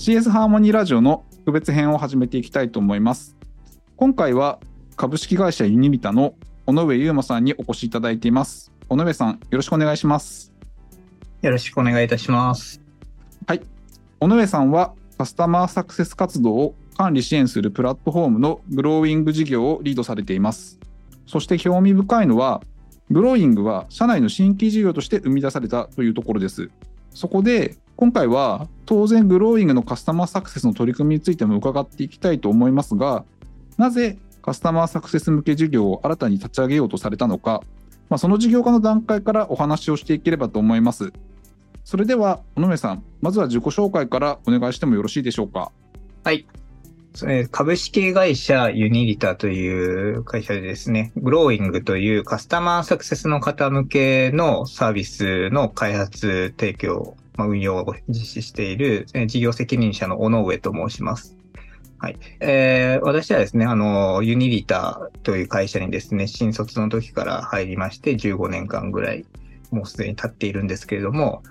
CS ハーモニーラジオの特別編を始めていきたいと思います。今回は株式会社ユニビタの尾上優馬さんにお越しいただいています。尾上さんよろしくお願いします。よろしくお願いいたします。はい。尾上さんはカスタマーサクセス活動を管理支援するプラットフォームのグローイング事業をリードされています。そして興味深いのはグローイングは社内の新規事業として生み出されたというところです。そこで今回は当然グローイングのカスタマーサクセスの取り組みについても伺っていきたいと思いますがなぜカスタマーサクセス向け事業を新たに立ち上げようとされたのか、まあ、その事業化の段階からお話をしていければと思います。それでは尾上さんまずは自己紹介からお願いしてもよろしいでしょうか。はい。株式会社ユニリタという会社でですね、グローイングというカスタマーサクセスの方向けのサービスの開発提供、まあ、運用を実施しているえ事業責任者の尾上と申します。はい。えー、私はですね、あの、ユニリタという会社にですね、新卒の時から入りまして、15年間ぐらい、もうすでに経っているんですけれども、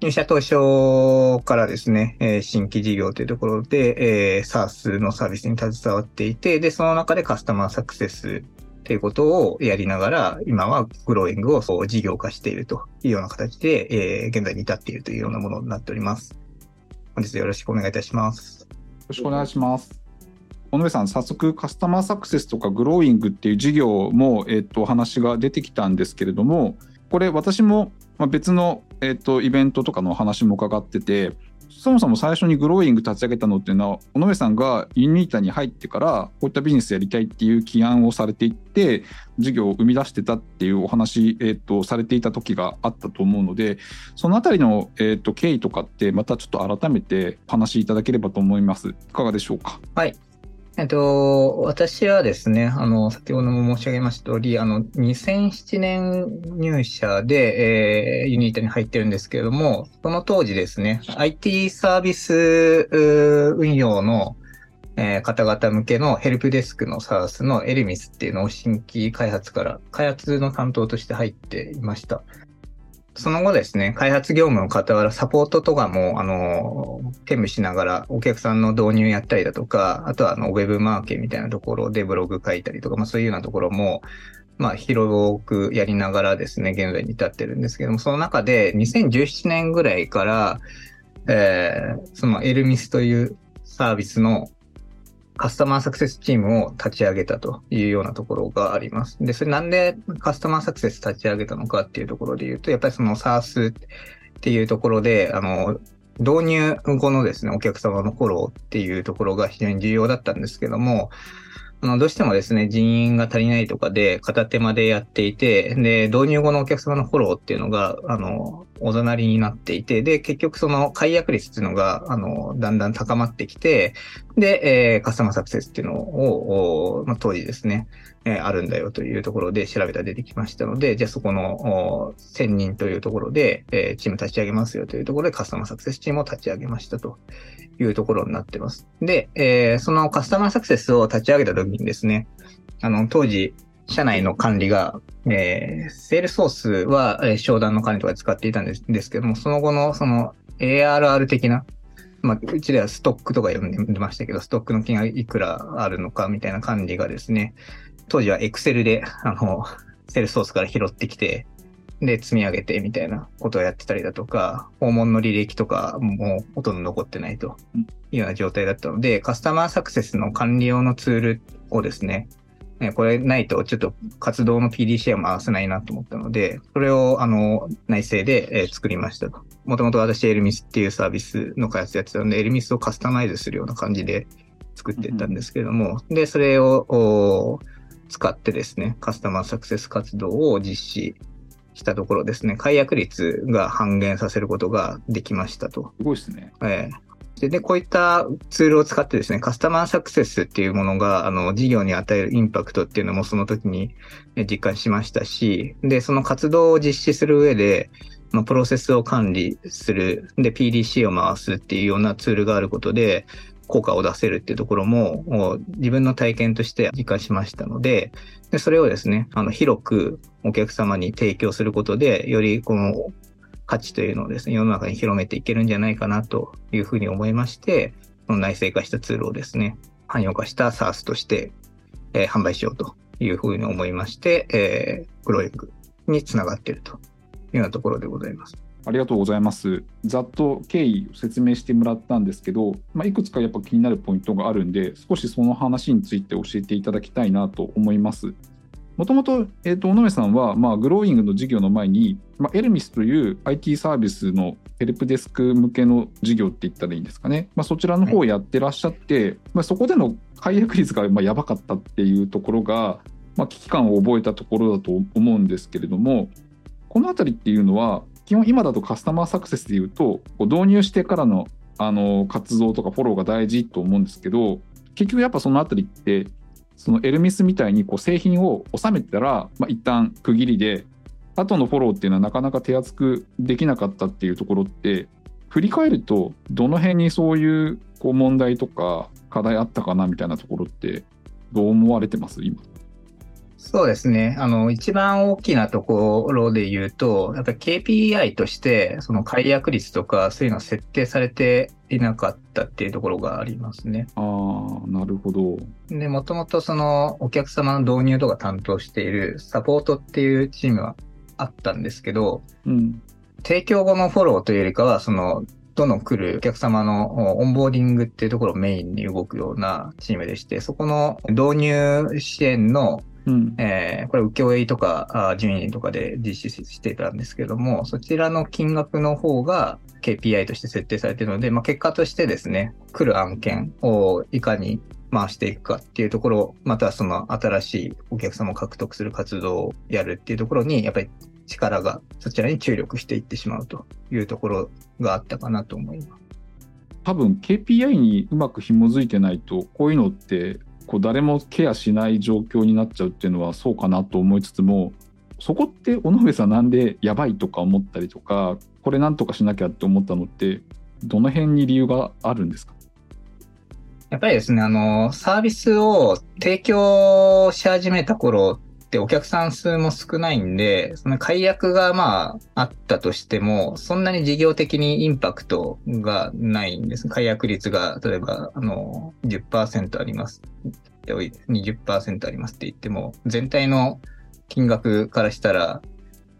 入社当初からですね、え、新規事業というところで、えー、SARS のサービスに携わっていて、で、その中でカスタマーサクセスということをやりながら、今はグローイングをそう事業化しているというような形で、えー、現在に至っているというようなものになっております。本日よろしくお願いいたします。よろしくお願いします。尾上さん、早速カスタマーサクセスとかグローイングっていう事業も、えっ、と、お話が出てきたんですけれども、これ私も別のえっ、ー、と、イベントとかのお話も伺ってて、そもそも最初にグローイング立ち上げたのっていうのは、尾上さんがユニータに入ってから、こういったビジネスやりたいっていう起案をされていって、事業を生み出してたっていうお話、え、ー、と、されていた時があったと思うので、そのあたりの、え、ー、と、経緯とかって、またちょっと改めてお話しいただければと思います。いかがでしょうか？はい。えっと、私はですね、あの、先ほども申し上げました通り、あの、2007年入社で、えー、ユニータに入ってるんですけれども、その当時ですね、IT サービス運用の、えー、方々向けのヘルプデスクのサースのエルミスっていうのを新規開発から、開発の担当として入っていました。その後ですね、開発業務の傍らサポートとかも、あの、兼務しながらお客さんの導入やったりだとか、あとはあの、ウェブマーケみたいなところでブログ書いたりとか、まあそういうようなところも、まあ広くやりながらですね、現在に至ってるんですけども、その中で2017年ぐらいから、えー、そのエルミスというサービスのカスタマーサクセスチームを立ち上げたというようなところがあります。で、それなんでカスタマーサクセス立ち上げたのかっていうところで言うと、やっぱりその SARS っていうところで、あの、導入後のですね、お客様のフォローっていうところが非常に重要だったんですけども、あの、どうしてもですね、人員が足りないとかで、片手間でやっていて、で、導入後のお客様のフォローっていうのが、あの、おざなりになっていて、で、結局その解約率っていうのが、あの、だんだん高まってきて、で、えー、カスタマーサクセスっていうのを、まあ、当時ですね、え、あるんだよというところで調べたら出てきましたので、じゃあそこの1000人というところで、え、チーム立ち上げますよというところでカスタマーサクセスチームを立ち上げましたというところになってます。で、え、そのカスタマーサクセスを立ち上げた時にですね、あの、当時、社内の管理が、えー、セールソースは、えー、商談の管理とか使っていたんですですけども、その後のその ARR 的な、まあ、うちではストックとか読んでましたけど、ストックの金がいくらあるのかみたいな管理がですね、当時は Excel で、あの、セルソースから拾ってきて、で、積み上げてみたいなことをやってたりだとか、訪問の履歴とかもほとんど残ってないというような状態だったので、カスタマーサクセスの管理用のツールをですね、これないとちょっと活動の PDCA を回せないなと思ったので、それをあの内製で作りましたと。もともと私エルミスっていうサービスの開発やってたので、エルミスをカスタマイズするような感じで作っていったんですけれども、で、それを使ってですね、カスタマーサクセス活動を実施したところですね、解約率が半減させることができましたと。すごいですね。えー、で、こういったツールを使ってですね、カスタマーサクセスっていうものが、あの、事業に与えるインパクトっていうのもその時に実感しましたし、で、その活動を実施する上で、まあ、プロセスを管理する、で、PDC を回すっていうようなツールがあることで、効果を出せるっていうところも自分の体験として実感しましたので、でそれをですね、あの広くお客様に提供することで、よりこの価値というのをですね、世の中に広めていけるんじゃないかなというふうに思いまして、その内製化したツールをですね、汎用化した SaaS として、えー販売しようというふうに思いまして、えー、グローイングにつながっているというようなところでございます。ありがとうございます。ざっと経緯を説明してもらったんですけど、まあ、いくつかやっぱ気になるポイントがあるんで、少しその話について教えていただきたいなと思います。もともと、えーと、尾上さんは、まあ、グローイングの事業の前に、まあ、エルミスという IT サービスのヘルプデスク向けの事業って言ったらいいんですかね。まあ、そちらの方をやってらっしゃって、まあ、そこでの解約率がまあやばかったっていうところが、まあ、危機感を覚えたところだと思うんですけれども、このあたりっていうのは、基本今だとカスタマーサクセスでいうと、こう導入してからのあの活動とかフォローが大事と思うんですけど、結局やっぱそのあたりって、そのエルミスみたいにこう製品を収めたら、まあ、一旦区切りで、後のフォローっていうのはなかなか手厚くできなかったっていうところって、振り返ると、どの辺にそういうこう問題とか課題あったかなみたいなところって、どう思われてます？今。そうですね。あの、一番大きなところで言うと、やっぱり KPI として、その解約率とか、そういうのは設定されていなかったっていうところがありますね。ああ、なるほど。で、もともとそのお客様の導入とか担当しているサポートっていうチームはあったんですけど、うん。提供後のフォローというよりかは、その、どんどん来るお客様のオンボーディングっていうところをメインに動くようなチームでして、そこの導入支援のうん。えーこれ、請負とか、あ順位とかで実施していたんですけども、そちらの金額の方が KPI として設定されているので、まあ、結果としてですね、来る案件をいかに回していくかっていうところ、またはその新しいお客様を獲得する活動をやるっていうところに、やっぱり力がそちらに注力していってしまうというところがあったかなと思います。多分 KPI にうまく紐づいてないとこういうのってこう誰もケアしない状況になっちゃうっていうのはそうかなと思いつつもそこって尾上さんなんでやばいとか思ったりとかこれなんとかしなきゃって思ったのってどの辺に理由があるんですか？やっぱりですね、あの、サービスを提供し始めた頃てお客さん数も少ないんで、その解約がまああったとしても、そんなに事業的にインパクトがないんです。解約率が例えば、あの、10%あります。20%ありますって言っても、全体の金額からしたら、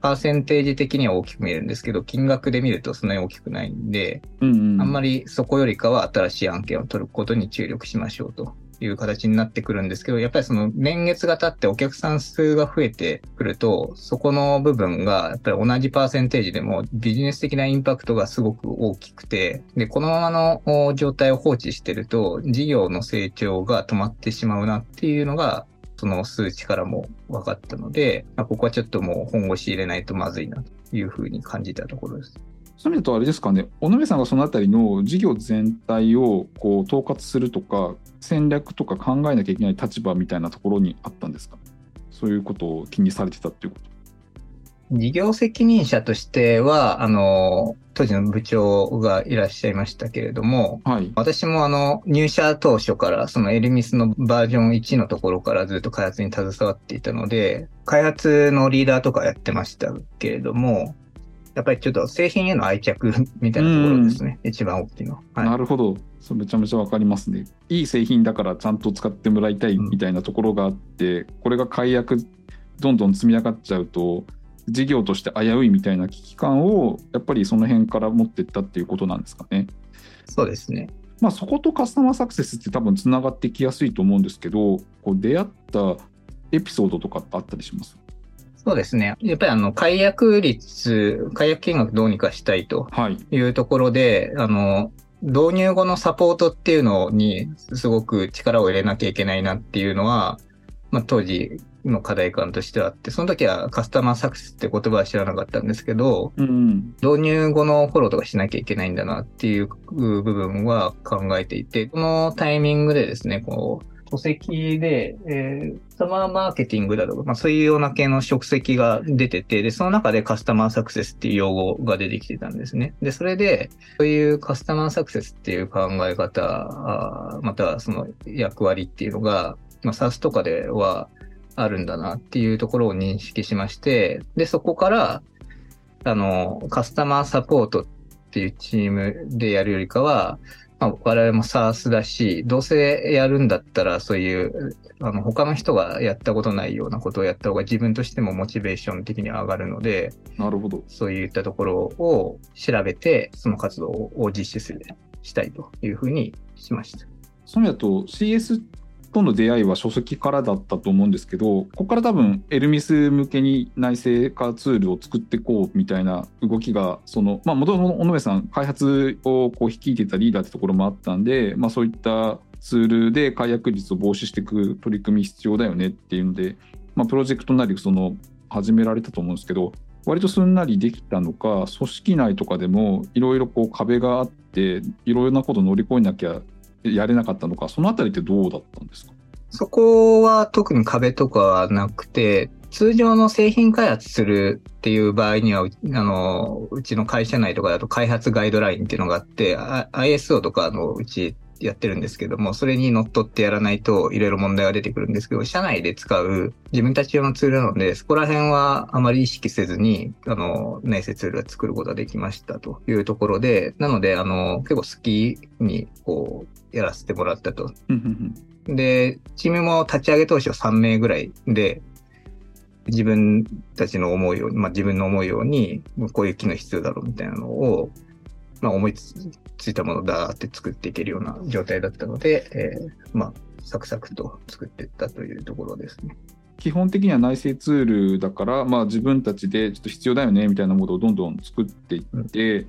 パーセンテージ的には大きく見えるんですけど、金額で見るとそんなに大きくないんで、うんうん、あんまりそこよりかは新しい案件を取ることに注力しましょうという形になってくるんですけど、やっぱりその年月が経ってお客さん数が増えてくると、そこの部分がやっぱり同じパーセンテージでもビジネス的なインパクトがすごく大きくて、で、このままの状態を放置してると、事業の成長が止まってしまうなっていうのが、その数値からも分かったので、ここはちょっともう本腰入れないとまずいなというふうに感じたところです。そういう意味だとあれですかね、尾上さんがそのあたりの事業全体をこう統括するとか、戦略とか考えなきゃいけない立場みたいなところにあったんですか？そういうことを気にされてたっていうこと事業責任者としては、あの、当時の部長がいらっしゃいましたけれども、はい。私もあの、入社当初から、そのエルミスのバージョン1のところからずっと開発に携わっていたので、開発のリーダーとかやってましたけれども、やっぱりちょっと製品への愛着 みたいなところですね。一番大きいの。はい、なるほど。それめちゃめちゃわかりますね。いい製品だからちゃんと使ってもらいたいみたいなところがあって、うん、これが解約どんどん積み上がっちゃうと、事業として危ういみたいな危機感をやっぱりその辺から持っていったっていうことなんですかね。そうですね。まあそことカスタマーサクセスって多分つながってきやすいと思うんですけど、こう出会ったエピソードとかってあったりします？そうですね。やっぱりあの、解約率、解約金額どうにかしたいというところで、はい、あの、導入後のサポートっていうのにすごく力を入れなきゃいけないなっていうのは、まあ当時の課題感としてはあって、その時はカスタマーサクセスって言葉は知らなかったんですけど、うん、導入後のフォローとかしなきゃいけないんだなっていう部分は考えていて、このタイミングでですね、こう、書籍で、えー、カスタマーマーケティングだとか、まあそういうような系の職責が出てて、で、その中でカスタマーサクセスっていう用語が出てきてたんですね。で、それで、そういうカスタマーサクセスっていう考え方、またその役割っていうのが、まあ SAS とかではあるんだなっていうところを認識しまして、で、そこから、あの、カスタマーサポートっていうチームでやるよりかは、まあ、我々も SARS だし、どうせやるんだったら、そういう、あの、他の人がやったことないようなことをやった方が自分としてもモチベーション的に上がるので、なるほど。そういったところを調べて、その活動を実施する、したいというふうにしました。そういう意味だと CS との出会いは書籍からだったと思うんですけどここから多分エルミス向けに内製化ツールを作っていこうみたいな動きがそのまあもともと尾上さん開発をこう率いてたリーダーってところもあったんで、まあ、そういったツールで解約率を防止していく取り組み必要だよねっていうので、まあ、プロジェクトなりその始められたと思うんですけど割とすんなりできたのか組織内とかでもいろいろこう壁があっていろいろなこと乗り越えなきゃやれなかったのか、そのあたりってどうだったんですか？そこは特に壁とかはなくて、通常の製品開発するっていう場合には、あの、うちの会社内とかだと開発ガイドラインっていうのがあって、ISO とかのうちやってるんですけども、それに乗っ取ってやらないといろいろ問題が出てくるんですけど、社内で使う自分たち用のツールなので、そこら辺はあまり意識せずに、あの、内製ツールを作ることができましたというところで、なので、あの、結構好きに、こう、やらせてもらったと。で、チームも立ち上げ当初3名ぐらいで、自分たちの思うように、まあ自分の思うように、こういう機能必要だろうみたいなのを、まあ思いつついたものをだーって作っていけるような状態だったので、えーまあサクサクと作っていったというところですね。基本的には内製ツールだから、まあ、自分たちでちょっと必要だよねみたいなものをどんどん作っていって、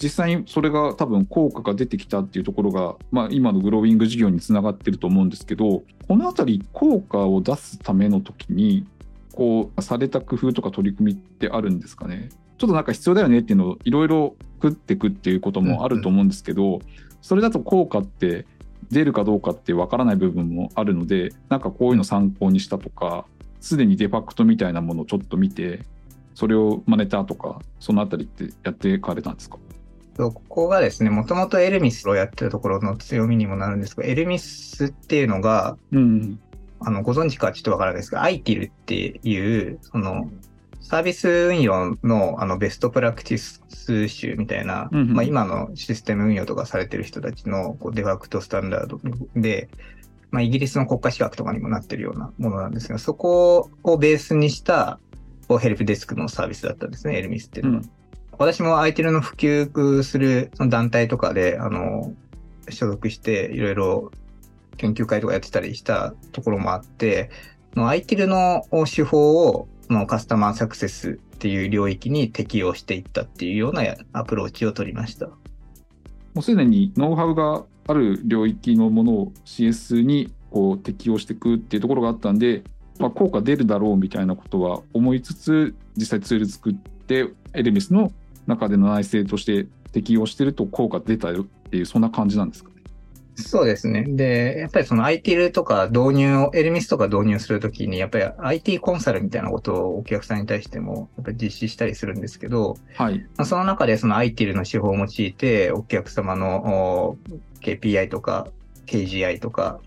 実際にそれが多分効果が出てきたっていうところが、まあ、今のグローウィング事業につながってると思うんですけどこのあたり効果を出すための時にこうされた工夫とか取り組みってあるんですかね？ちょっとなんか必要だよねっていうのをいろいろ食っていくっていうこともあると思うんですけど、それだと効果って出るかどうかってわからない部分もあるのでなんかこういうの参考にしたとかすでにデファクトみたいなものをちょっと見てそれを真似たとかそのあたりってやっていかれたんですか？ここがですね、もともとエルミスをやってるところの強みにもなるんですが、エルミスっていうのが、うんあの、ご存知かはちょっとわからないですが、ITIL っていう、その、サービス運用のあのベストプラクティス集みたいな、うんうんまあ、今のシステム運用とかされてる人たちのこうデファクトスタンダードで、まあ、イギリスの国家資格とかにもなってるようなものなんですが、そこをベースにしたこうヘルプデスクのサービスだったんですね、エルミスっていうのは。私も ITIL の普及するその団体とかで、あの、所属していろいろ研究会とかやってたりしたところもあって、ITIL の手法をのカスタマーサクセスっていう領域に適用していったっていうようなアプローチを取りました。もうすでにノウハウがある領域のものを CS にこう適用していくっていうところがあったんで、まあ、効果出るだろうみたいなことは思いつつ実際ツール作ってエルミスの中での内製として適用してると効果出たよっていうそんな感じなんですか？そうですね。で、やっぱりその ITIL とか導入を、エルミスとか導入するときに、やっぱり IT コンサルみたいなことをお客さんに対してもやっぱり実施したりするんですけど、はい。まあその中でその ITIL の手法を用いて、お客様のお KPI とか KGI とか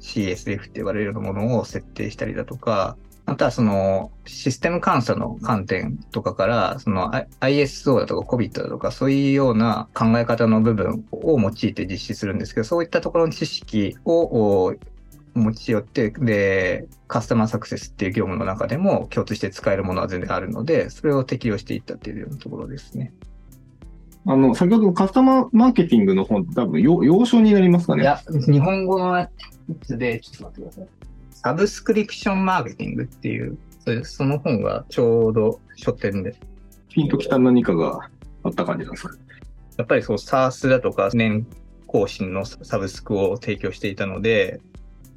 CSF って言われるようなものを設定したりだとか、またはそのシステム監査の観点とかから、その ISO だとか COVID だとかそういうような考え方の部分を用いて実施するんですけど、そういったところの知識をお持ち寄って、で、カスタマーサクセスっていう業務の中でも共通して使えるものは全然あるので、それを適用していったっていうようなところですね。あの、先ほどのカスタマーマーケティングの本、多分、よ要所になりますかね？いや、日本語のやつで、ちょっと待ってください。サブスクリプションマーケティングっていう、その本がちょうど書店で。ピンときた何かがあった感じなんですか？やっぱりそう、SARS だとか年更新のサブスクを提供していたので、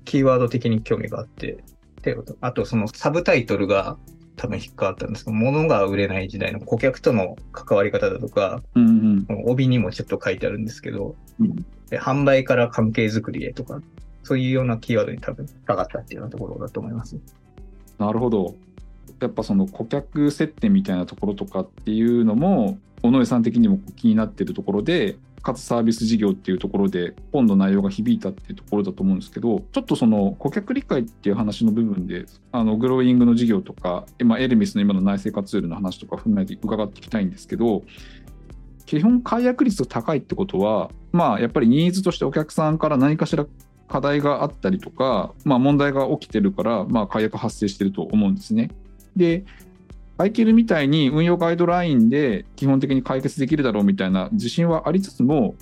キーワード的に興味があって、であとそのサブタイトルが多分引っかかったんですけど、物が売れない時代の顧客との関わり方だとか、うんうん。帯にもちょっと書いてあるんですけど、うんで販売から関係づくりへとか、そういうようなキーワードに多分かかったっていうようなところだと思います。なるほど。やっぱその顧客接点みたいなところとかっていうのも尾上さん的にも気になってるところでかつサービス事業っていうところで本の内容が響いたっていうところだと思うんですけどちょっとその顧客理解っていう話の部分であのグローイングの事業とか今エルミスの今の内製化ツールの話とか踏まえて伺っていきたいんですけど基本解約率が高いってことはまあやっぱりニーズとしてお客さんから何かしら課題があったりとか、まあ、問題が起きてるから、まあ、解約発生してると思うんですね。で IKL みたいに運用ガイドラインで基本的に解決できるだろうみたいな自信はありつつも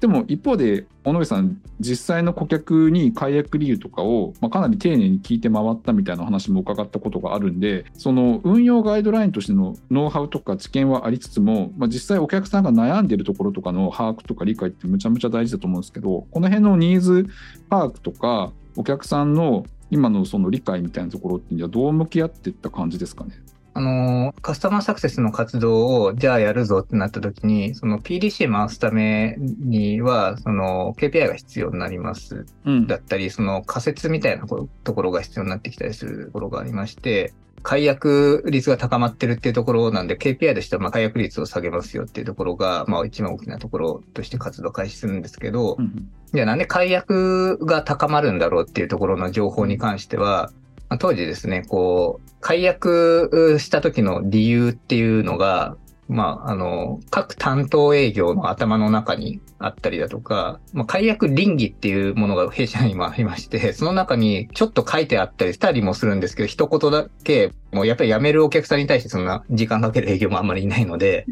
でも一方で尾上さん実際の顧客に解約理由とかを、まあ、かなり丁寧に聞いて回ったみたいな話も伺ったことがあるんでその運用ガイドラインとしてのノウハウとか知見はありつつも、まあ、実際お客さんが悩んでるところとかの把握とか理解ってむちゃむちゃ大事だと思うんですけどこの辺のニーズ把握とかお客さんの今のその理解みたいなところっていうのはどう向き合っていった感じですかね？あの、カスタマーサクセスの活動を、じゃあやるぞってなった時に、その PDC 回すためには、その KPI が必要になります。うん、だったり、その仮説みたいなところが必要になってきたりするところがありまして、解約率が高まってるっていうところなんで、KPI としてはまあ解約率を下げますよっていうところが、まあ一番大きなところとして活動開始するんですけど、うん、じゃあなんで解約が高まるんだろうっていうところの情報に関しては、まあ、当時ですね、こう、解約した時の理由っていうのが、まあ、あの、各担当営業の頭の中にあったりだとか、まあ、解約倫理っていうものが弊社にもありまして、その中にちょっと書いてあったりしたりもするんですけど、一言だけ、もうやっぱり辞めるお客さんに対してそんな時間かける営業もあんまりいないので、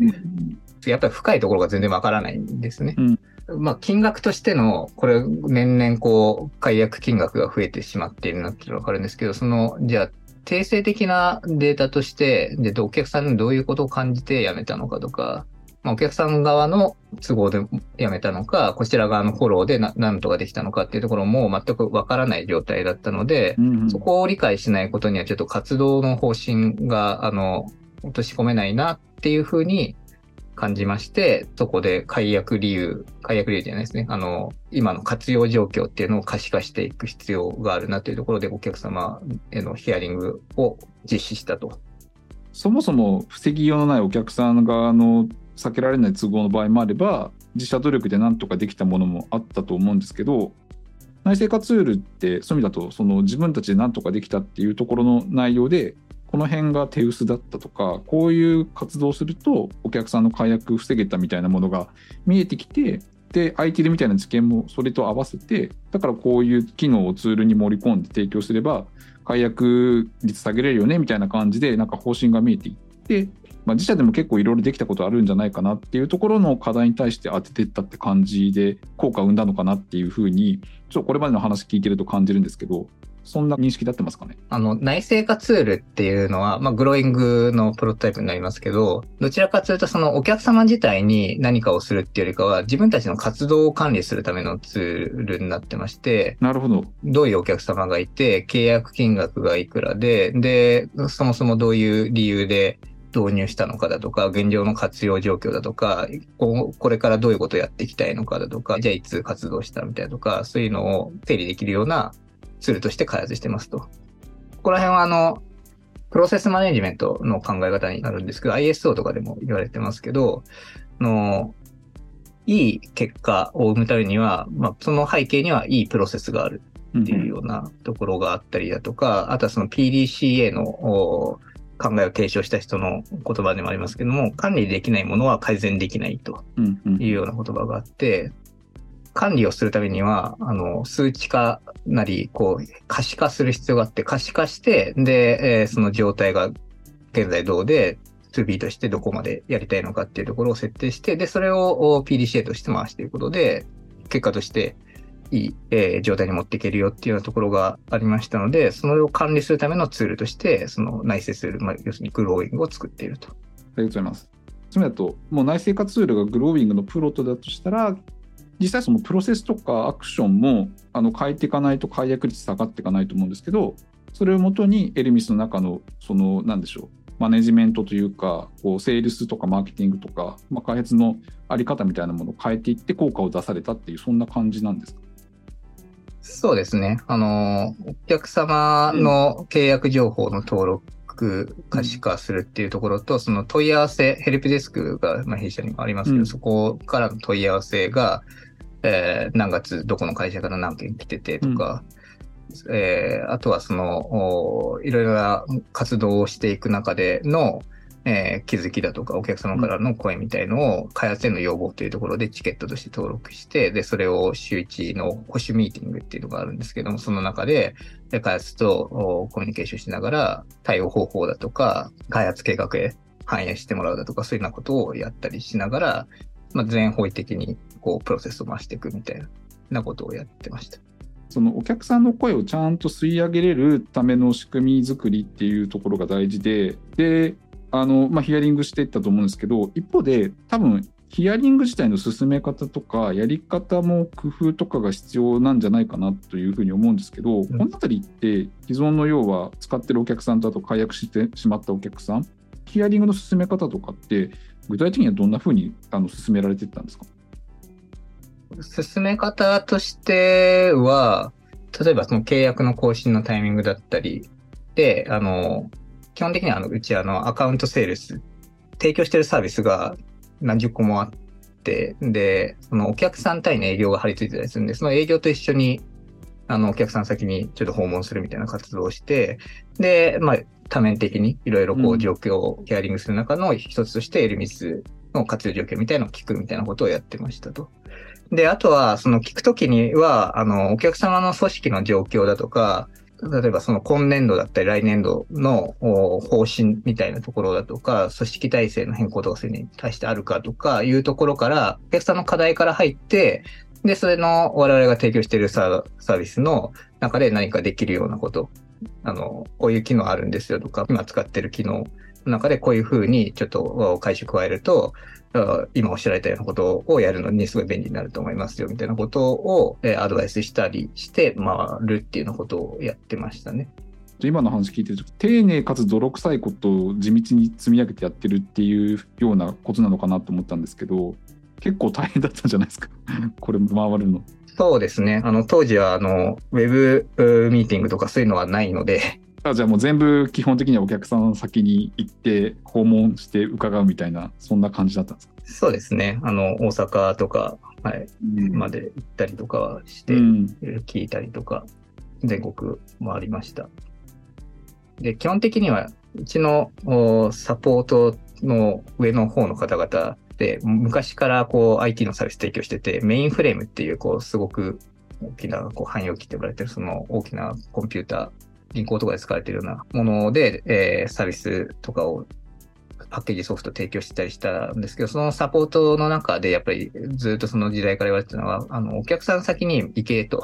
やっぱり深いところが全然わからないんですね。うんまあ、金額としての、これ、年々こう、解約金額が増えてしまっているなっていうのはわかるんですけど、その、じゃあ、定性的なデータとして、で、お客さんにどういうことを感じて辞めたのかとか、まあ、お客さん側の都合で辞めたのか、こちら側のフォローで何とかできたのかっていうところも全くわからない状態だったので、うんうん、そこを理解しないことにはちょっと活動の方針が、あの、落とし込めないなっていうふうに感じまして、そこで解約理由、解約理由じゃないですね。あの、今の活用状況っていうのを可視化していく必要があるなというところで、お客様へのヒアリングを実施したと。そもそも防ぎようのないお客さん側の避けられない都合の場合もあれば、自社努力で何とかできたものもあったと思うんですけど、内製化ツールってそういう意味だとその自分たちで何とかできたっていうところの内容でこの辺が手薄だったとかこういう活動をするとお客さんの解約防げたみたいなものが見えてきてで IT でみたいな知見もそれと合わせてだからこういう機能をツールに盛り込んで提供すれば解約率下げれるよねみたいな感じでなんか方針が見えていって、まあ、自社でも結構いろいろできたことあるんじゃないかなっていうところの課題に対して当ててったって感じで効果を生んだのかなっていうふうにちょっとこれまでの話聞いてると感じるんですけどそんな認識だってますかね？あの、内製化ツールっていうのは、まあ、グローイングのプロトタイプになりますけど、どちらかというと、そのお客様自体に何かをするっていうよりかは、自分たちの活動を管理するためのツールになってまして、なるほど。どういうお客様がいて、契約金額がいくらで、で、そもそもどういう理由で、導入したのかだとか、現状の活用状況だとか、これからどういうことをやっていきたいのかだとか、じゃあいつ活動したみたいなとか、そういうのを整理できるようなツールとして開発してますと。ここら辺はあの、プロセスマネジメントの考え方になるんですけど、ISO とかでも言われてますけど、のいい結果を生むためには、まあ、その背景にはいいプロセスがあるっていうようなところがあったりだとか、あとはその PDCA の考えを提唱した人の言葉でもありますけども、管理できないものは改善できないというような言葉があって、管理をするためには、あの、数値化なり、こう、可視化する必要があって、可視化して、で、えー、その状態が現在どうで、2B としてどこまでやりたいのかっていうところを設定して、で、それを PDCA として回していくことで、結果としていい、えー、状態に持っていけるよっていうようなところがありましたので、それを管理するためのツールとして、その内製する、まあ、要するにグローイングを作っていると。ありがとうございます。つまりだと、もう内製化ツールがグローイングのプロトだとしたら、実際そのプロセスとかアクションもあの変えていかないと解約率下がっていかないと思うんですけどそれをもとにエルミスの中のその何でしょうマネジメントというかこうセールスとかマーケティングとか、まあ、開発のあり方みたいなものを変えていって効果を出されたっていうそんな感じなんですか？そうですね。あの、お客様の契約情報の登録格可視化するっていうところと、その問い合わせ、ヘルプデスクが、まあ、弊社にもありますけど、うん。そこからの問い合わせが、えー何月どこの会社から何件来ててとか、えーあとはその、おいろいろな活動をしていく中での、えー気づきだとか、お客様からの声みたいのを、開発への要望というところでチケットとして登録して、で、それを週一の保守ミーティングっていうのがあるんですけども、その中で、で開発とおコミュニケーションしながら、対応方法だとか、開発計画へ反映してもらうだとか、そういうようなことをやったりしながら、まあ、全方位的にこうプロセスを回していくみたいなことをやってました。そのお客さんの声をちゃんと吸い上げれるための仕組み作りっていうところが大事で、で、あの、まあ、ヒアリングしていったと思うんですけど、一方で多分、ヒアリング自体の進め方とか、やり方も工夫とかが必要なんじゃないかなというふうに思うんですけど、このあたりって既存の要は使ってるお客さんとあと解約してしまったお客さん、ヒアリングの進め方とかって、具体的にはどんなふうにあの進められていったんですか？進め方としては、例えばその契約の更新のタイミングだったりで、あの、基本的にはあのうちあのアカウントセールス、提供してるサービスが何十個もあって、で、そのお客さん対の営業が張り付いてたりするんで、その営業と一緒に、あの、お客さん先にちょっと訪問するみたいな活動をして、で、まあ、多面的にいろいろこうんう状況をヒアリングする中の一つとして、エルミスの活用状況みたいなのを聞くみたいなことをやってましたと。で、あとは、その聞くときには、あの、お客様の組織の状況だとか、例えばその今年度だったり来年度の方針みたいなところだとか、組織体制の変更とかそういうのに対してあるかとかいうところから、お客さんの課題から入って、で、それの我々が提供しているサービスの中で何かできるようなこと、あの、こういう機能あるんですよとか、今使ってる機能中でこういうふうにちょっと回収加えると、あ今おっしゃられたようなことをやるのにすごい便利になると思いますよみたいなことを、えーアドバイスしたりして回るっていうようなことをやってましたね。今の話聞いてると丁寧かつ泥臭いことを地道に積み上げてやってるっていうようなことなのかなと思ったんですけど結構大変だったんじゃないですか？これ回るの。そうですね。あの、当時は、あの、ウェブミーティングとかそういうのはないので、あじゃあもう全部基本的にはお客さん先に行って訪問して伺うみたいなそんな感じだったんですか、そうですね。あの、大阪とか、はい、まで行ったりとかはして、うん聞いたりとか、全国回りました。で、基本的には、うちのおサポートの上の方の方々で、昔からこう IT のサービス提供してて、メインフレームっていう、こう、すごく大きなこう汎用機って呼ばれてる、その大きなコンピューター、銀行とかで使われてるようなもので、えーサービスとかをパッケージソフト提供してたりしたんですけど、そのサポートの中でやっぱりずっとその時代から言われてたのは、あの、お客さん先に行けと。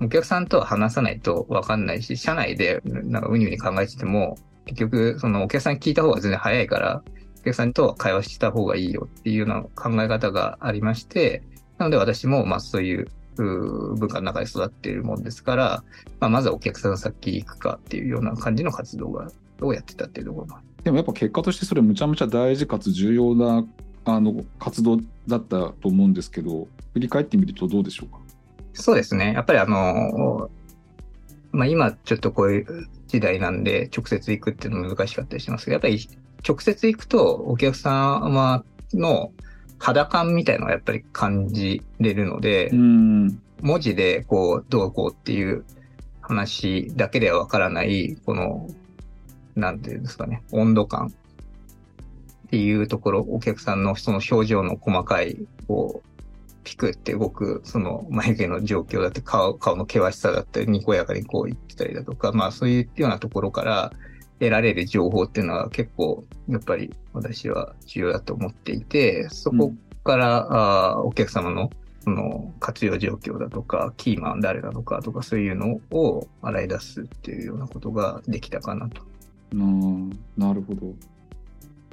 お客さんとは話さないと分かんないし、社内でなんかうにうに考えてても、結局、そのお客さんに聞いた方が全然早いから、お客さんとは会話した方がいいよっていうような考え方がありまして、なので私もまあそういう文化の中で育っているもんですから、まあ、まずはお客さん先行くかっていうような感じの活動が、をやってたっていうところもでもやっぱ結果としてそれむちゃむちゃ大事かつ重要なあの活動だったと思うんですけど振り返ってみるとどうでしょうか？そうですね。やっぱりあの、まあ今ちょっとこういう時代なんで直接行くっていうの難しかったりしますけど、やっぱり直接行くとお客様の肌感みたいのがやっぱり感じれるので、うん。文字でこう、どうこうっていう話だけではわからない、この、なんていうんですかね、温度感っていうところ、お客さんのその表情の細かい、こう、ピクって動く、その眉毛の状況だって顔、顔の険しさだったり、にこやかにこう言ってたりだとか、まあそういうようなところから得られる情報っていうのは結構、やっぱり私は重要だと思っていて、そこから、あーお客様のその活用状況だとか、キーマン誰なのかとか、そういうのを洗い出すっていうようなことができたかなと。ななるほど。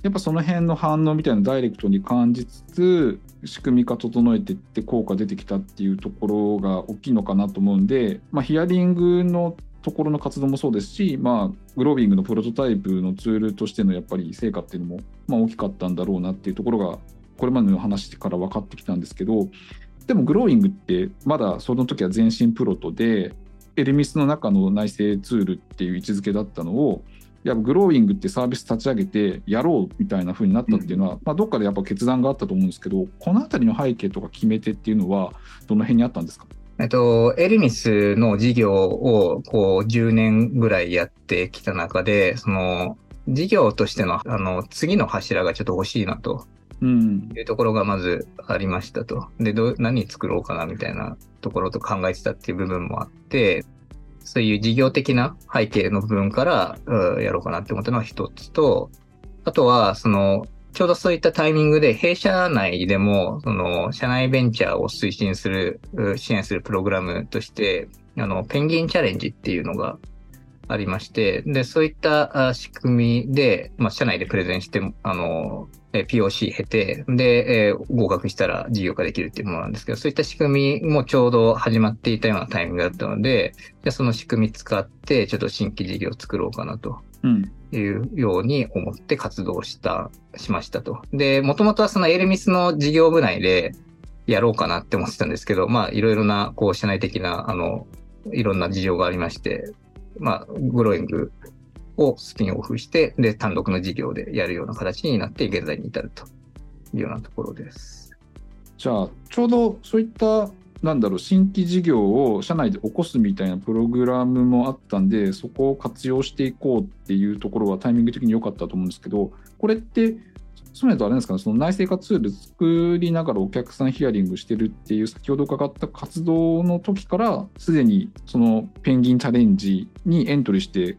やっぱその辺の反応みたいなのダイレクトに感じつつ仕組み化整えていって効果出てきたっていうところが大きいのかなと思うんで、まあ、ヒアリングのところの活動もそうですし、まあ、グロービングのプロトタイプのツールとしてのやっぱり成果っていうのも、まあ、大きかったんだろうなっていうところがこれまでの話から分かってきたんですけどでもグローイングってまだその時は全身プロトでエルミスの中の内製ツールっていう位置づけだったのをやっぱグローイングってサービス立ち上げてやろうみたいな風になったっていうのは、まあ、どっかでやっぱ決断があったと思うんですけどこの辺りの背景とか決め手っていうのはどの辺にあったんですか？えっと、エルミスの事業をこう10年ぐらいやってきた中で、その事業としてのあの次の柱がちょっと欲しいなとうんいうところがまずありましたと。で、どう何作ろうかなみたいなところと考えてたっていう部分もあって、そういう事業的な背景の部分から、うんやろうかなって思ったのは一つと、あとは、その、ちょうどそういったタイミングで、弊社内でも、その、社内ベンチャーを推進する、支援するプログラムとして、あの、ペンギンチャレンジっていうのがありまして、で、そういった仕組みで、まあ、社内でプレゼンして、あの、POC 経て、で、えー合格したら事業化できるっていうものなんですけど、そういった仕組みもちょうど始まっていたようなタイミングだったので、じゃその仕組み使って、ちょっと新規事業を作ろうかなと。いうように思って活動した、しましたと。で、もともとはそのエルミスの事業部内でやろうかなって思ってたんですけど、まあいろいろな、こう、社内的な、あの、いろんな事情がありまして、まあ、グロイングをスピンオフして、で、単独の事業でやるような形になって、現在に至るというようなところです。じゃあちょうどそういったなんだろう新規事業を社内で起こすみたいなプログラムもあったんでそこを活用していこうっていうところはタイミング的に良かったと思うんですけどこれってそういうとあれですかね？その内製化ツール作りながらお客さんヒアリングしてるっていう先ほど伺った活動の時からすでにそのペンギンチャレンジにエントリーして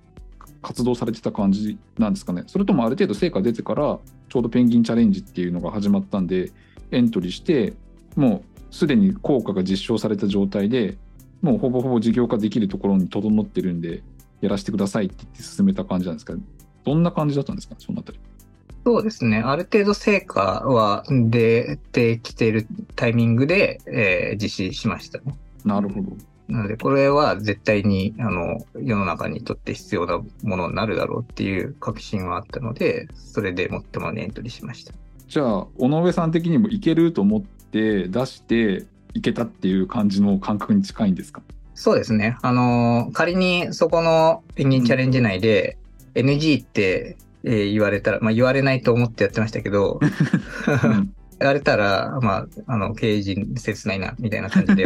活動されてた感じなんですかね？それともある程度成果出てからちょうどペンギンチャレンジっていうのが始まったんでエントリーしてもうすでに効果が実証された状態でもうほぼほぼ事業化できるところに整ってるんでやらせてくださいって言って進めた感じなんですか？どんな感じだったんですか？そのあたり。そうですね。ある程度成果は出てきているタイミングで、えー実施しましたね。なるほど。なので、これは絶対に、あの、世の中にとって必要なものになるだろうっていう確信はあったので、それで最もエントリーしました。じゃあ尾上さん的にもいけると思って出していけたっていう感じの感覚に近いんですか？そうですね。あの、仮にそこのペンギンチャレンジ内で NG って、えー言われたら、まあ言われないと思ってやってましたけど、うん 言われたら、まあ、あの、経営陣切ないな、みたいな感じで、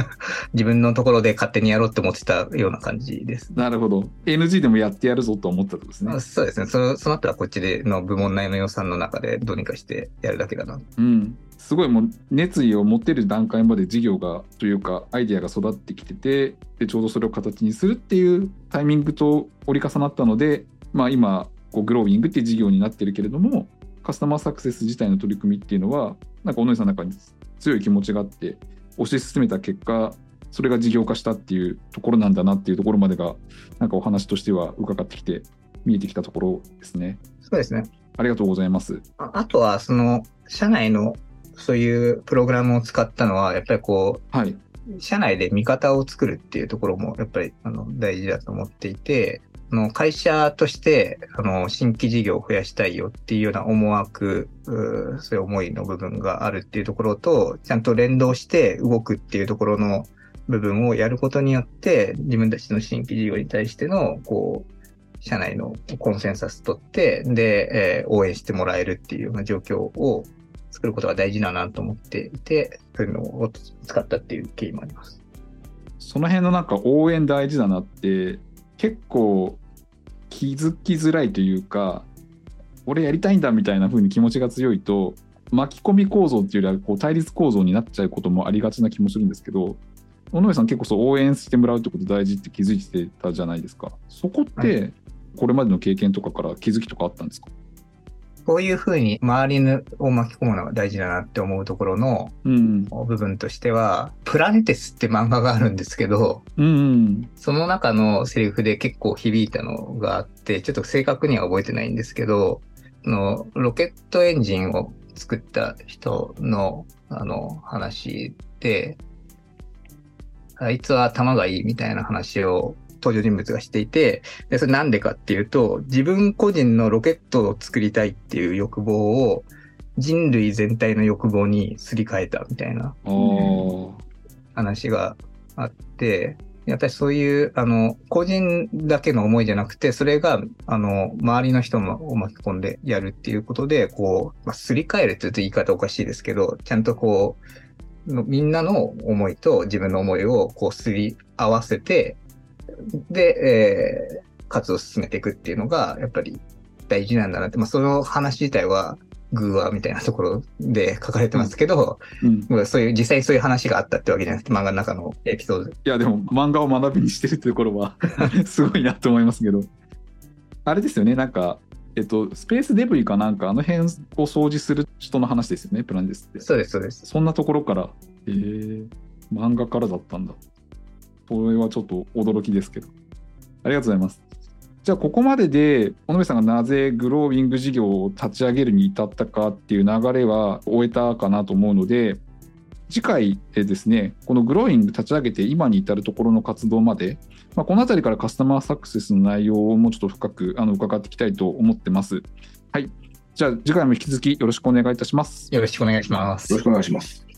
自分のところで勝手にやろうって思ってたような感じです。なるほど NG でもやってやるぞと思ったとですねあ。そうですね。そその後はこっちでの部門内の予算の中でどうにかしてやるだけだな。うん、すごいもう熱意を持ってる段階まで事業がというかアイデアが育ってきててでちょうどそれを形にするっていうタイミングと折り重なったので、まあ、今こうグロービングっていう事業になってるけれどもカスタマーサクセス自体の取り組みっていうのはなんか小野井さんの中に強い気持ちがあって推し進めた結果それが事業化したっていうところなんだなっていうところまでがなんかお話としては伺ってきて見えてきたところですね。そうですね。ありがとうございます。ああとは、その、社内のそういうプログラムを使ったのは、やっぱりこはい。う、社内で味方を作るっていうところも、やっぱり、あの、大事だと思っていて、あの会社として、あの、新規事業を増やしたいよっていうような思惑、うーそういう思いの部分があるっていうところと、ちゃんと連動して動くっていうところの部分をやることによって、自分たちの新規事業に対しての、こう、社内のコンセンサス取って、で、えー応援してもらえるっていうような状況を作ることが大事だなと思っていて、そういうのを使ったっていう経緯もあります。その辺のなんか応援大事だなって結構気づきづらいというか俺やりたいんだみたいな風に気持ちが強いと巻き込み構造っていうよりはこう対立構造になっちゃうこともありがちな気もするんですけど尾上さん結構そう応援してもらうってこと大事って気づいてたじゃないですか。そこっはてこれまでの経験とかから気づきとかあったんですか？こういうふうに周りを巻き込むのが大事だなって思うところのうん。部分としては、プラネテスって漫画があるんですけど、うんうん。その中のセリフで結構響いたのがあって、ちょっと正確には覚えてないんですけど、あのロケットエンジンを作った人のあの話で、あいつは頭がいいみたいな話を登場人物がしていて、でそれなんでかっていうと、自分個人のロケットを作りたいっていう欲望を人類全体の欲望にすり替えたみたいな話があって、やっぱりそういう、あの、個人だけの思いじゃなくて、それが、あの、周りの人も巻き込んでやるっていうことで、こう、まあ、すり替えるって言うと言い方おかしいですけど、ちゃんとこう、のみんなの思いと自分の思いをこうすり合わせて、で、えー活動を進めていくっていうのが、やっぱり大事なんだなって、まあ、その話自体は、グーアみたいなところで書かれてますけど、うん、そういう、実際そういう話があったってわけじゃなくて、漫画の中のエピソード。で。いやでも漫画を学びにしてるってところは すごいなと思いますけど。あれですよねなんかえっとスペースデブリかなんかあの辺を掃除する人の話ですよねプランデスって。そうです、そうです。そんなところから。えー、漫画からだったんだそれはちょっと驚きですけどありがとうございますじゃあここまでで尾上さんがなぜグロービング事業を立ち上げるに至ったかっていう流れは終えたかなと思うので次回でですねこのグローイング立ち上げて今に至るところの活動まで、まあ、この辺りからカスタマーサクセスの内容をもうちょっと深くあの伺っていきたいと思ってます。はい。じゃあ次回も引き続きよろしくお願いいたします。よろしくお願いしますよろし。くお願いします。